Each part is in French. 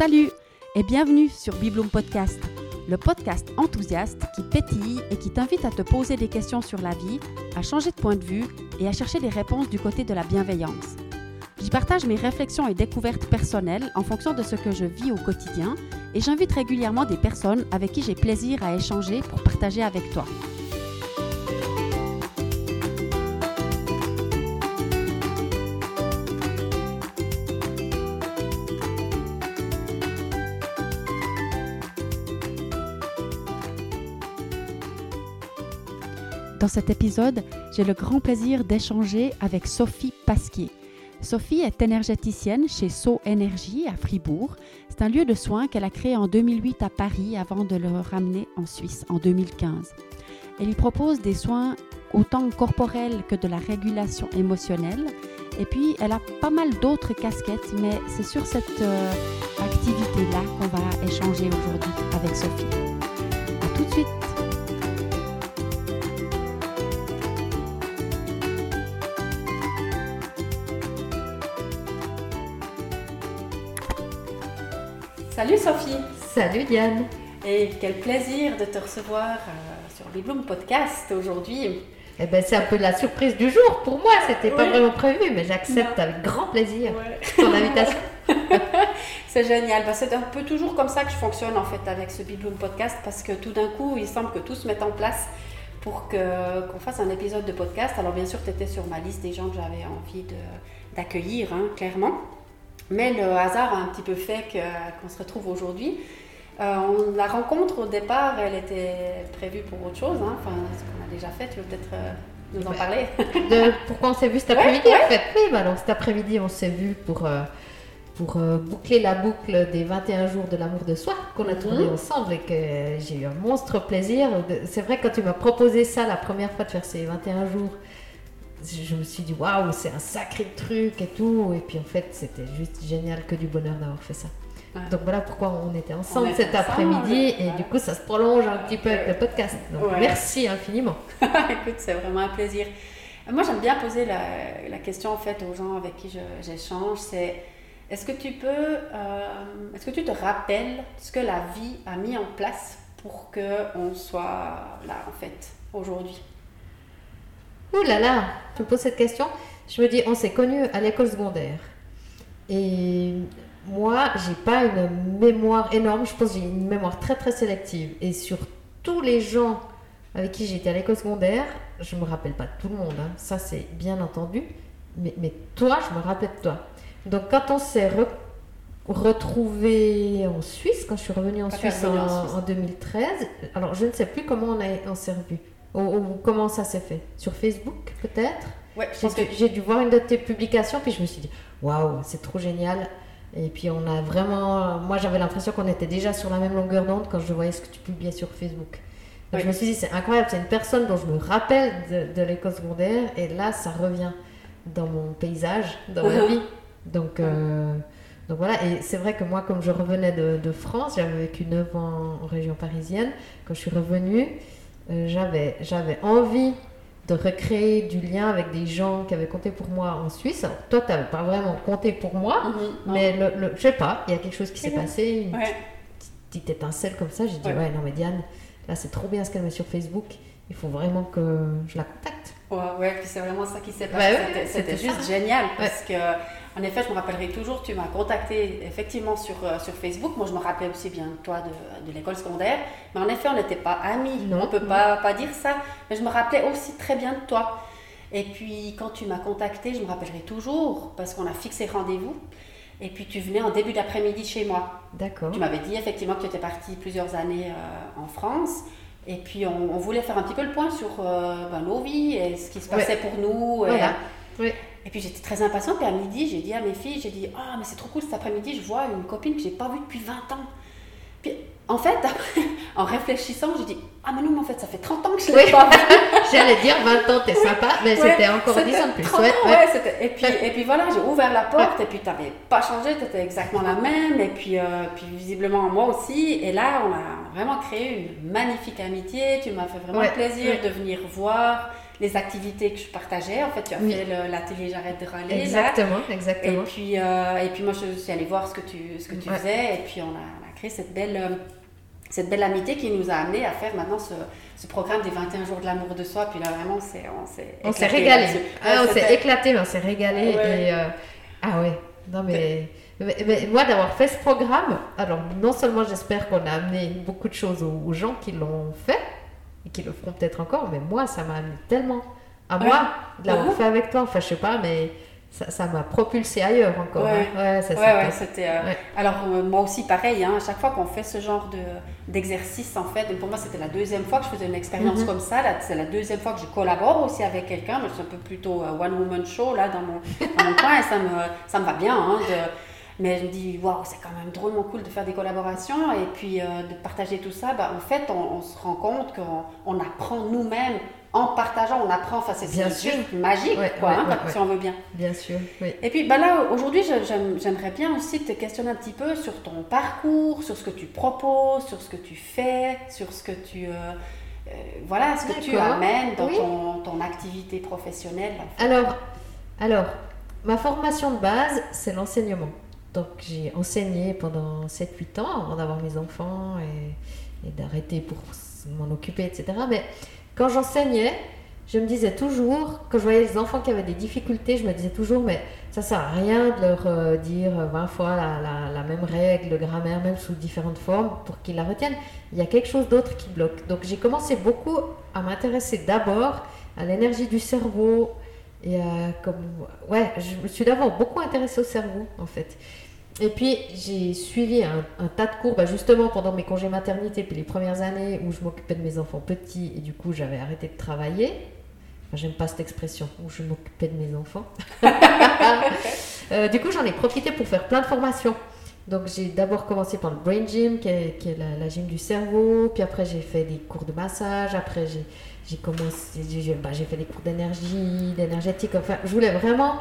Salut et bienvenue sur Bibloom Podcast, le podcast enthousiaste qui pétille et qui t'invite à te poser des questions sur la vie, à changer de point de vue et à chercher des réponses du côté de la bienveillance. J'y partage mes réflexions et découvertes personnelles en fonction de ce que je vis au quotidien et j'invite régulièrement des personnes avec qui j'ai plaisir à échanger pour partager avec toi. Dans cet épisode, j'ai le grand plaisir d'échanger avec Sophie Pasquier. Sophie est énergéticienne chez So Énergie à Fribourg. C'est un lieu de soins qu'elle a créé en 2008 à Paris avant de le ramener en Suisse en 2015. Elle y propose des soins autant corporels que de la régulation émotionnelle. Et puis, elle a pas mal d'autres casquettes, mais c'est sur cette euh, activité-là qu'on va échanger aujourd'hui avec Sophie. À tout de suite! Salut Sophie. Salut Diane. Et quel plaisir de te recevoir euh, sur Bibloom Podcast aujourd'hui. Eh ben, c'est un peu la surprise du jour pour moi. C'était pas vraiment prévu, mais j'accepte avec grand plaisir ton invitation. c'est génial. Ben, c'est un peu toujours comme ça que je fonctionne en fait avec ce Bibloom Podcast parce que tout d'un coup, il semble que tout se mette en place pour que, qu'on fasse un épisode de podcast. Alors bien sûr, tu étais sur ma liste des gens que j'avais envie de, d'accueillir, hein, clairement. Mais le hasard a un petit peu fait qu'on se retrouve aujourd'hui. Euh, la rencontre au départ, elle était prévue pour autre chose, hein. enfin ce qu'on a déjà fait. Tu veux peut-être euh, nous en parler? Pourquoi on s'est vu cet après-midi en fait Oui, bah, alors cet après-midi, on s'est vu pour, euh, pour boucler la boucle des 21 jours de l'amour de soi qu'on a tourné mhm. ensemble et que j'ai eu un monstre plaisir. C'est vrai, quand tu m'as proposé ça la première fois de faire ces 21 jours, je me suis dit waouh, c'est un sacré truc et tout. Et puis en fait, c'était juste génial que du bonheur d'avoir fait ça. Donc voilà pourquoi on était ensemble cet après-midi et du coup ça se prolonge un petit peu avec le podcast. Donc merci infiniment. Écoute, c'est vraiment un plaisir. Moi j'aime bien poser la, la, question en fait aux gens avec qui j'échange, c'est est-ce que tu peux, euh, est-ce que tu te rappelles ce que la vie a mis en place pour que on soit là en fait aujourd'hui? Ouh là là, tu me poses cette question. Je me dis, on s'est connus à l'école secondaire. Et moi, j'ai pas une mémoire énorme. Je pense que j'ai une mémoire très très sélective. Et sur tous les gens avec qui j'étais à l'école secondaire, je me rappelle pas de tout le monde. Hein. Ça, c'est bien entendu. Mais, mais, toi, je me rappelle de toi. Donc, quand on s'est retrouvé en Suisse, quand je suis revenue en, Suisse en, 2013, alors je ne sais plus comment on, on s'est revus. Ou, comment ça s'est fait? Sur Facebook, peut-être? Ouais, J'ai dû voir une de tes publications, puis je me suis dit, waouh, c'est trop génial. Et puis on a vraiment. Moi, j'avais l'impression qu'on était déjà sur la même longueur d'onde quand je voyais ce que tu publiais sur Facebook. Donc je me suis dit, c'est incroyable, c'est une personne dont je me rappelle de, l'école secondaire, et là, ça revient dans mon paysage, dans ma vie. Donc, euh, donc voilà, et c'est vrai que moi, comme je revenais de, France, j'avais vécu 9 ans en région parisienne, quand je suis revenue, j'avais, j'avais envie de recréer du lien avec des gens qui avaient compté pour moi en Suisse. toi, tu n'avais pas vraiment compté pour moi, mhm. mais le, le, je sais pas, il y a quelque chose qui s'est passé, une petite, étincelle comme ça. J'ai dit, ouais. non mais Diane, là c'est trop bien ce qu'elle met sur Facebook, il faut vraiment que je la contacte. Ouais, ouais, puis c'est vraiment ça qui s'est passé. c'était, juste génial parce que en effet, je me rappellerai toujours, tu m'as contacté effectivement sur, euh, sur Facebook. Moi, je me rappelais aussi bien de toi de, de l'école secondaire. Mais en effet, on n'était pas amis. on ne peut pas, pas dire ça. Mais je me rappelais aussi très bien de toi. Et puis, quand tu m'as contacté, je me rappellerai toujours parce qu'on a fixé rendez-vous. Et puis, tu venais en début d'après-midi chez moi. D'accord. Tu m'avais dit effectivement que tu étais partie plusieurs années euh, en France. Et puis, on, voulait faire un petit peu le point sur euh, ben, nos vies et ce qui se passait pour nous. Voilà. oui. Et puis j'étais très impatiente. Puis à midi, j'ai dit à mes filles, j'ai dit, ah, mais c'est trop cool cet après-midi, je vois une copine que j'ai pas vue depuis 20 ans. Puis en fait, après, en réfléchissant, j'ai dit, ah, mais non, mais en fait, ça fait 30 ans que je l'ai pas vue. J'allais dire 20 ans, t'es sympa, mais c'était encore 10 ans de plus. Ouais, ouais. et, puis, et puis voilà, j'ai ouvert la porte, et puis t'avais pas changé, t'étais exactement la même, et puis, euh, puis visiblement moi aussi. Et là, on a vraiment créé une magnifique amitié. Tu m'as fait vraiment plaisir de venir voir les activités que je partageais. En fait, tu as fait l'atelier J'arrête de râler. Exactement, exactement. Et puis, et puis moi, je suis allée voir ce que tu, ce que tu faisais. Et puis, on a, on a créé cette belle cette belle amitié qui nous a amené à faire maintenant ce, ce programme des 21 jours de l'amour de soi. Puis là, vraiment, on s'est On s'est régalé. Ah, on s'est éclaté, on s'est régalé. Et, euh, ah ouais, non mais, mais, moi d'avoir fait ce programme, alors non seulement j'espère qu'on a amené beaucoup de choses aux, gens qui l'ont fait et qui le feront peut-être encore, mais moi, ça m'a amené tellement à moi de l'avoir fait avec toi. Enfin, je sais pas, mais ça m'a propulsé ailleurs encore. Ouais, hein. ouais, c'était. Euh, alors euh, moi aussi pareil. Hein, à chaque fois qu'on fait ce genre de d'exercice en fait, pour moi c'était la deuxième fois que je faisais une expérience mhm. comme ça. C'est la deuxième fois que je collabore aussi avec quelqu'un. Mais c'est un peu plutôt euh, one woman show là dans mon, dans mon coin et ça me ça me va bien. Hein, de, mais je me dis, waouh, c'est quand même drôlement cool de faire des collaborations et puis de partager tout ça. Bah, en fait, on, on se rend compte qu'on on apprend nous-mêmes en partageant, on apprend. Enfin, c'est juste magique, quoi, hein, si on veut bien. Bien sûr, oui. Et puis, bah là, aujourd'hui, j'aimerais bien aussi te questionner un petit peu sur ton parcours, sur ce que tu proposes, sur ce que tu fais, sur ce que tu... Euh, euh, voilà, ce que tu amènes dans ton, ton, activité professionnelle. Alors, alors, ma formation de base, c'est l'enseignement. Donc, j'ai enseigné pendant 7-8 ans avant d'avoir mes enfants et, d'arrêter pour m'en occuper, etc. Mais quand j'enseignais, je me disais toujours, quand je voyais les enfants qui avaient des difficultés, je me disais toujours, mais ça sert à rien de leur euh, dire 20 fois la, même règle grammaire, même sous différentes formes, pour qu'ils la retiennent. Il y a quelque chose d'autre qui bloque. Donc j'ai commencé beaucoup à m'intéresser d'abord à l'énergie du cerveau. Et comme, ouais, je me suis d'abord beaucoup intéressée au cerveau, en fait. Et puis, j'ai suivi un, tas de cours, bah, justement pendant mes congés maternité, puis les premières années où je m'occupais de mes enfants petits, et du coup, j'avais arrêté de travailler. Enfin, J'aime pas cette expression, où je m'occupais de mes enfants. Euh, du coup, j'en ai profité pour faire plein de formations. Donc, j'ai d'abord commencé par le Brain Gym, qui est, qui est la, gym du cerveau. Puis après, j'ai fait des cours de massage. Après, j'ai commencé, bah, j'ai fait des cours d'énergie, d'énergétique. Enfin, je voulais vraiment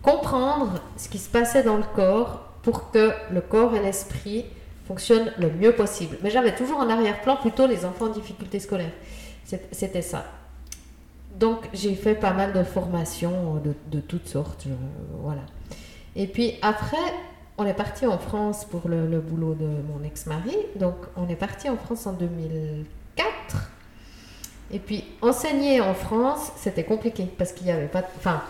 comprendre ce qui se passait dans le corps pour que le corps et l'esprit fonctionnent le mieux possible. Mais j'avais toujours en arrière-plan plutôt les enfants en difficulté scolaire. C'était ça. Donc j'ai fait pas mal de formations de, toutes sortes. voilà. Et puis après, on est parti en France pour le, boulot de mon ex-mari. Donc on est parti en France en 2004. Et puis enseigner en France, c'était compliqué parce qu'il n'y avait pas... Enfin,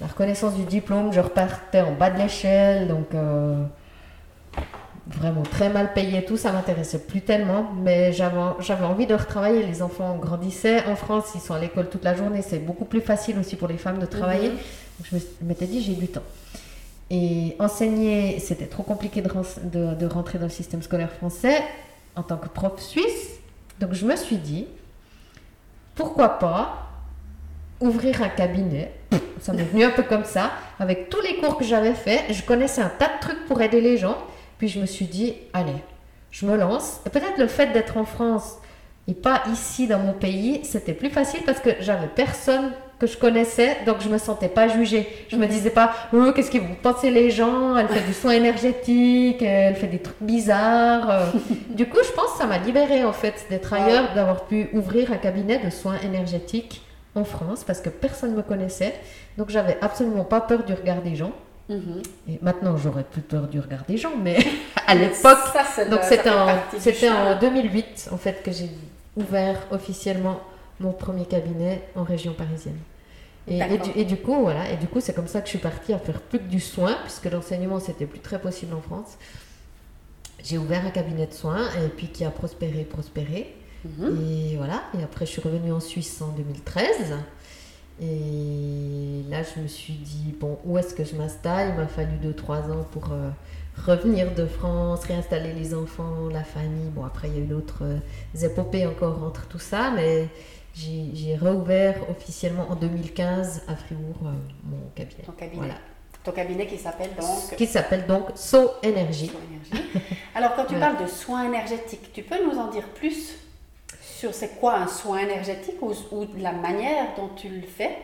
la reconnaissance du diplôme, je repartais en bas de l'échelle, donc euh, vraiment très mal payé, tout ça m'intéressait plus tellement, mais j'avais envie de retravailler. Les enfants grandissaient en France, ils sont à l'école toute la journée, c'est beaucoup plus facile aussi pour les femmes de travailler. Mhm. je je m'étais dit, j'ai du temps. Et enseigner, c'était trop compliqué de, de, de rentrer dans le système scolaire français en tant que prof suisse. Donc je me suis dit, pourquoi pas ouvrir un cabinet ça m'est venu un peu comme ça. Avec tous les cours que j'avais faits, je connaissais un tas de trucs pour aider les gens. Puis je me suis dit, allez, je me lance. Et peut-être le fait d'être en France et pas ici dans mon pays, c'était plus facile parce que j'avais personne que je connaissais, donc je me sentais pas jugée. Je me disais pas, oh, qu'est-ce qu'ils vont penser les gens? Elle fait du soin énergétique, elle fait des trucs bizarres. Euh. du coup, je pense que ça m'a libérée en fait d'être ailleurs, d'avoir pu ouvrir un cabinet de soins énergétiques en France parce que personne ne me connaissait. Donc j'avais absolument pas peur du regard des gens. Mhm. Et maintenant, j'aurais plus peur du regard des gens, mais à l'époque, donc c'était en, c'était en 2008 en fait que j'ai ouvert officiellement mon premier cabinet en région parisienne. Et, et, du, coup, voilà, et du coup, c'est comme ça que je suis partie à faire plus que du soin, puisque l'enseignement c'était plus très possible en France. J'ai ouvert un cabinet de soins et puis qui a prospéré, prospéré. Mhm. Et voilà, et après je suis revenue en Suisse en 2013. Et là, je me suis dit, bon, où est-ce que je m'installe? Il m'a fallu 2-3 ans pour euh, revenir de France, réinstaller les enfants, la famille. Bon, après, il y a eu d'autres euh, épopées encore entre tout ça, mais j'ai réouvert officiellement en 2015 à Fribourg euh, mon cabinet. Ton cabinet. Voilà. Ton cabinet qui s'appelle donc Qui s'appelle donc So Énergie. Alors, quand tu parles de soins énergétiques, tu peux nous en dire plus c'est quoi un soin énergétique ou, ou, la manière dont tu le fais?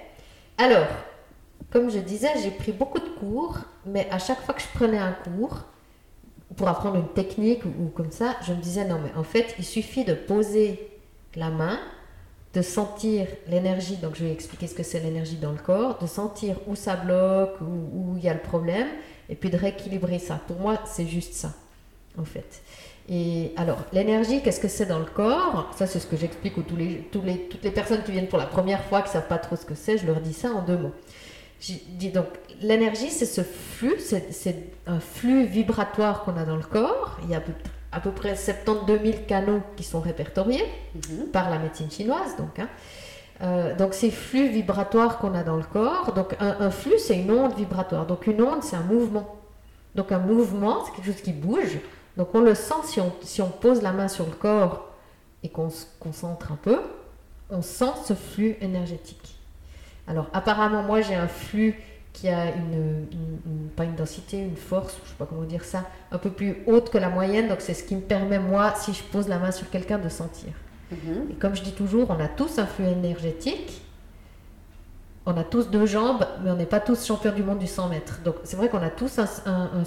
Alors, comme je disais, j'ai pris beaucoup de cours, mais à chaque fois que je prenais un cours, pour apprendre une technique ou, comme ça, je me disais non, mais en fait, il suffit de poser la main de sentir l'énergie, donc je vais expliquer ce que c'est l'énergie dans le corps, de sentir où ça bloque, où, il y a le problème, et puis de rééquilibrer ça. Pour moi, c'est juste ça, en fait. Et alors, l'énergie, qu'est-ce que c'est dans le corps? Ça, c'est ce que j'explique aux tous les, tous les, toutes les personnes qui viennent pour la première fois, qui ne savent pas trop ce que c'est, je leur dis ça en deux mots. Je dis donc, l'énergie, c'est ce flux, c'est un flux vibratoire qu'on a dans le corps. Il y a à peu près 72 000 canaux qui sont répertoriés mhm. par la médecine chinoise. Donc, hein. euh, donc ces flux vibratoires qu'on a dans le corps, donc un, flux c'est une onde vibratoire. Donc une onde c'est un mouvement. Donc un mouvement c'est quelque chose qui bouge. Donc on le sent si on, si on pose la main sur le corps et qu'on se concentre un peu, on sent ce flux énergétique. Alors apparemment moi j'ai un flux qui a une, pas une densité, une force, je sais pas comment dire ça, un peu plus haute que la moyenne. Donc c'est ce qui me permet moi, si je pose la main sur quelqu'un, de sentir. Mhm. Et comme je dis toujours, on a tous un flux énergétique. On a tous deux jambes, mais on n'est pas tous champions du monde du 100 mètres. Donc c'est vrai qu'on a tous un, un,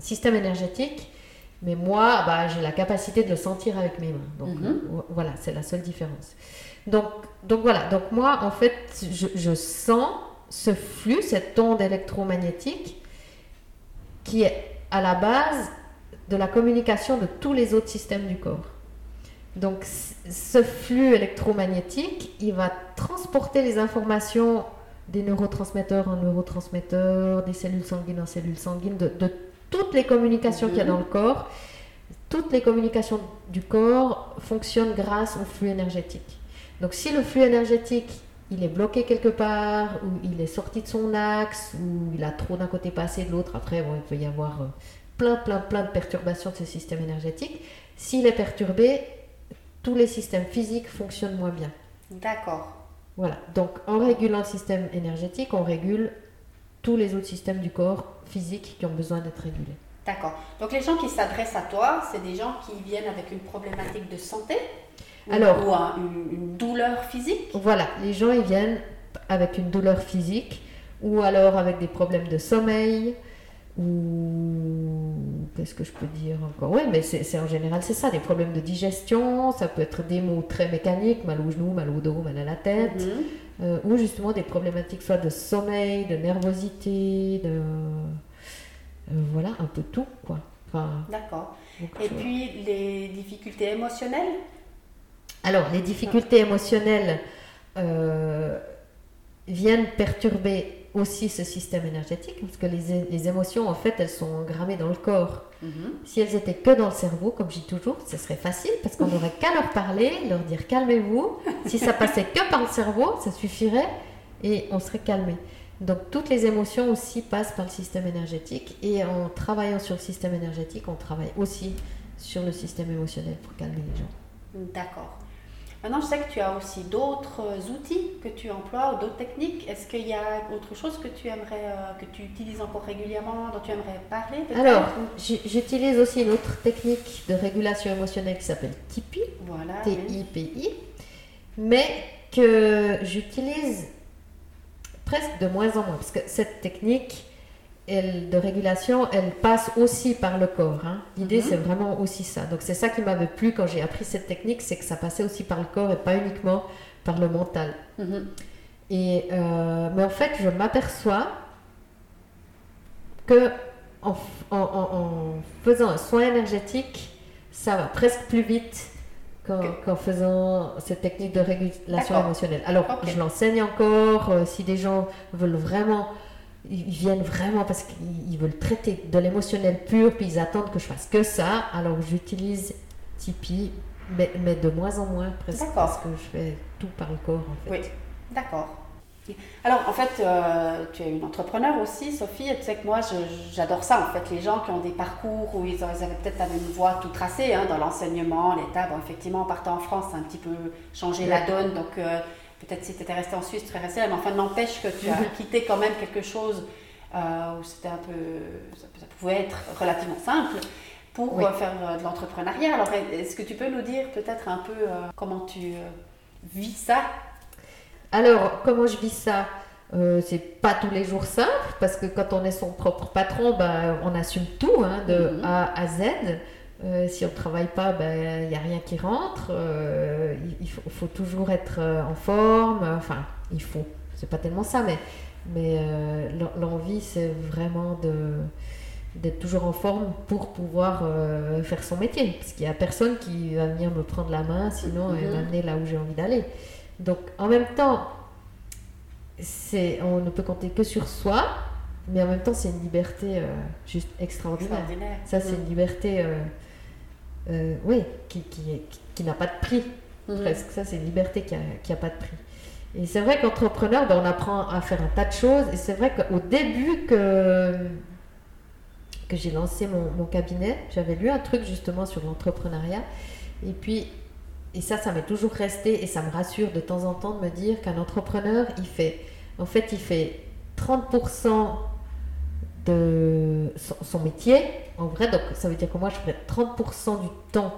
système énergétique, mais moi, bah, j'ai la capacité de le sentir avec mes mains. Donc mhm. voilà, c'est la seule différence. Donc, donc voilà, donc moi, en fait, je, je sens ce flux, cette onde électromagnétique qui est à la base de la communication de tous les autres systèmes du corps. Donc ce flux électromagnétique, il va transporter les informations des neurotransmetteurs en neurotransmetteurs, des cellules sanguines en cellules sanguines, de, toutes les communications qu'il y a dans le corps. Toutes les communications du corps fonctionnent grâce au flux énergétique. Donc si le flux énergétique il est bloqué quelque part, ou il est sorti de son axe, ou il a trop d'un côté passé de l'autre. Après, bon, il peut y avoir euh, plein, plein, plein de perturbations de ce système énergétique. S'il est perturbé, tous les systèmes physiques fonctionnent moins bien. D'accord. Voilà. Donc, en régulant le système énergétique, on régule tous les autres systèmes du corps physique qui ont besoin d'être régulés. D'accord. Donc, les gens qui s'adressent à toi, c'est des gens qui viennent avec une problématique de santé alors, ou une, douleur physique? Voilà, les gens ils viennent avec une douleur physique ou alors avec des problèmes de sommeil ou qu'est-ce que je peux dire encore? Oui, mais c'est en général c'est ça, des problèmes de digestion, ça peut être des mots très mécaniques, mal au genou, mal au dos, mal à la tête, mhm. euh, ou justement des problématiques soit de sommeil, de nervosité, de euh, voilà un peu tout quoi. D'accord. Et puis les difficultés émotionnelles? Alors, les difficultés émotionnelles euh, viennent perturber aussi ce système énergétique, parce que les, émotions, en fait, elles sont grammées dans le corps. Mhm. Si elles étaient que dans le cerveau, comme je dis toujours, ce serait facile, parce qu'on n'aurait qu'à leur parler, leur dire calmez-vous. Si ça passait que par le cerveau, ça suffirait, et on serait calmé. Donc toutes les émotions aussi passent par le système énergétique, et en travaillant sur le système énergétique, on travaille aussi sur le système émotionnel pour calmer les gens. D'accord. Maintenant, je sais que tu as aussi d'autres outils que tu emploies ou d'autres techniques. Est-ce qu'il y a autre chose que tu aimerais, euh, que tu utilises encore régulièrement, dont tu aimerais parler Alors, j'utilise aussi une autre technique de régulation émotionnelle qui s'appelle TIPI. Voilà. T-I-P-I. Mais que j'utilise presque de moins en moins. Parce que cette technique, elle, de régulation, elle passe aussi par le corps. Hein. L'idée, mhm. c'est vraiment aussi ça. Donc, c'est ça qui m'avait plu quand j'ai appris cette technique, c'est que ça passait aussi par le corps et pas uniquement par le mental. Mhm. Et, euh, mais en fait, je m'aperçois que en, faisant un soin énergétique, ça va presque plus vite qu'en faisant cette technique de régulation émotionnelle. Alors, je l'enseigne encore. Euh, si des gens veulent vraiment ils viennent vraiment parce qu'ils veulent traiter de l'émotionnel pur, puis ils attendent que je fasse que ça. Alors j'utilise Tipeee, mais, mais, de moins en moins presque, parce que je fais tout par le corps en fait. Oui, d'accord. Alors en fait, euh, tu es une entrepreneur aussi, Sophie, et tu sais que moi j'adore ça en fait, les gens qui ont des parcours où ils, avaient peut-être une voie tout tracée hein, dans l'enseignement, l'État. Bon, effectivement, en partant en France, ça a un petit peu changé la donne, donc. Euh, Peut-être si tu étais resté en Suisse, tu serais resté là, mais enfin, n'empêche que tu as quitté quand même quelque chose euh, où c'était un peu. Ça, pouvait être relativement simple pour euh, faire euh, de l'entrepreneuriat. Alors, est-ce que tu peux nous dire peut-être un peu comment tu vis ça? Alors, comment je vis ça? C'est pas tous les jours simple parce que quand on est son propre patron, bah, on assume tout hein, de mhm. A à Z. Euh, si on ne travaille pas, ben, il n'y a rien qui rentre. Euh, il, faut, faut toujours être euh, en forme. Enfin, il faut. C'est pas tellement ça, mais, mais euh, l'en- l'envie, c'est vraiment de d'être toujours en forme pour pouvoir faire son métier. Parce qu'il n'y a personne qui va venir me prendre la main, sinon et Mhm. m'amener là où j'ai envie d'aller. Donc, en même temps, on ne peut compter que sur soi, mais en même temps, c'est une liberté juste extraordinaire. Extraordinaire. Ça, c'est une liberté, euh, oui, qui, qui, qui- qui n'a pas de prix, Mhm. presque. Ça, c'est une liberté qui n'a pas de prix. Et c'est vrai qu'entrepreneur, ben, on apprend à faire un tas de choses. Et c'est vrai qu'au début que, que j'ai lancé mon, mon cabinet, j'avais lu un truc justement sur l'entrepreneuriat. Et puis, et ça, ça m'est toujours resté et ça me rassure de temps en temps de me dire qu'un entrepreneur, il fait, en fait, il fait 30% de son, son métier. En vrai, donc ça veut dire que moi, je ferais 30% du temps,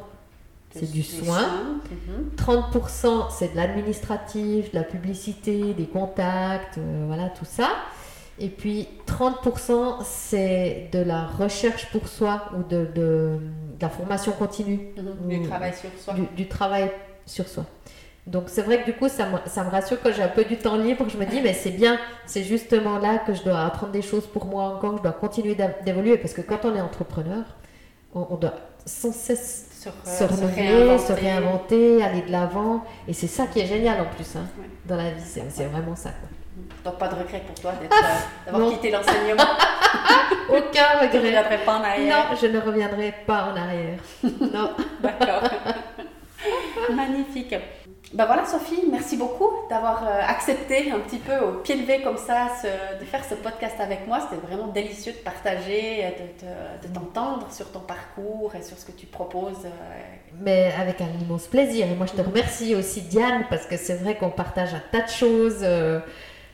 c'est du soin. Mhm. 30% c'est de l'administratif, de la publicité, des contacts, euh, voilà tout ça. Et puis 30% c'est de la recherche pour soi ou de, de- de la formation continue, Mhm. Du Ou- travail sur soi. du, du travail sur soi. Donc c'est vrai que du coup ça me, ça me rassure quand j'ai un peu du temps libre, je me dis mais c'est bien, c'est justement là que je dois apprendre des choses pour moi encore, que je dois continuer d'évoluer parce que quand on est entrepreneur, on, on doit sans cesse Sur, se renouveler, se réinventer. réinventer, aller de l'avant. Et c'est ça qui est génial en plus hein, Ouais. dans la vie, c'est vraiment ça. quoi. Donc pas de regret pour toi d'être, euh, d'avoir quitté l'enseignement? Aucun Tu ne regret. reviendrais pas en arrière? Non, je ne reviendrai pas en arrière. Non. D'accord. Magnifique. Ben voilà Sophie, merci beaucoup d'avoir euh, accepté un petit peu au pied levé comme ça de faire ce podcast avec moi. C'était vraiment délicieux de partager, de, te- de t'entendre sur ton parcours et sur ce que tu proposes. euh, Mais avec un immense plaisir. Et moi, je te remercie aussi, Diane, parce que c'est vrai qu'on partage un tas de choses euh,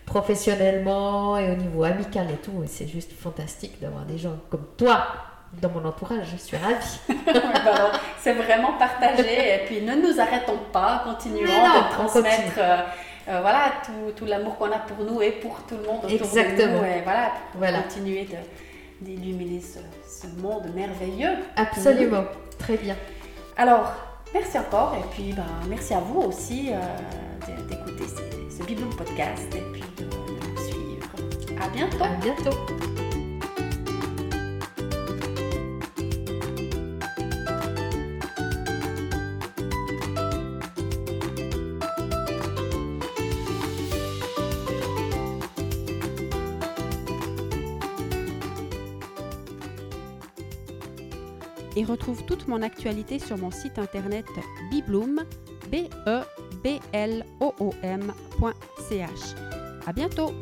professionnellement et au niveau amical et tout. Et c'est juste fantastique d'avoir des gens comme toi dans mon entourage. Je suis ravie. C'est vraiment partagé. Et puis ne nous arrêtons pas, continuons non, de transmettre euh, euh, voilà, tout, tout l'amour qu'on a pour nous et pour tout le monde autour de Exactement. nous. Et voilà, pour Voilà. continuer de- d'illuminer ce, ce monde merveilleux. Absolument. Très bien. Alors, merci encore. Et puis, ben, merci à vous aussi euh, de- d'écouter ce, ce Podcast et puis de, de nous suivre. À bientôt. À bientôt. Et retrouve toute mon actualité sur mon site internet bibloom, b e b l o o m.ch. À bientôt.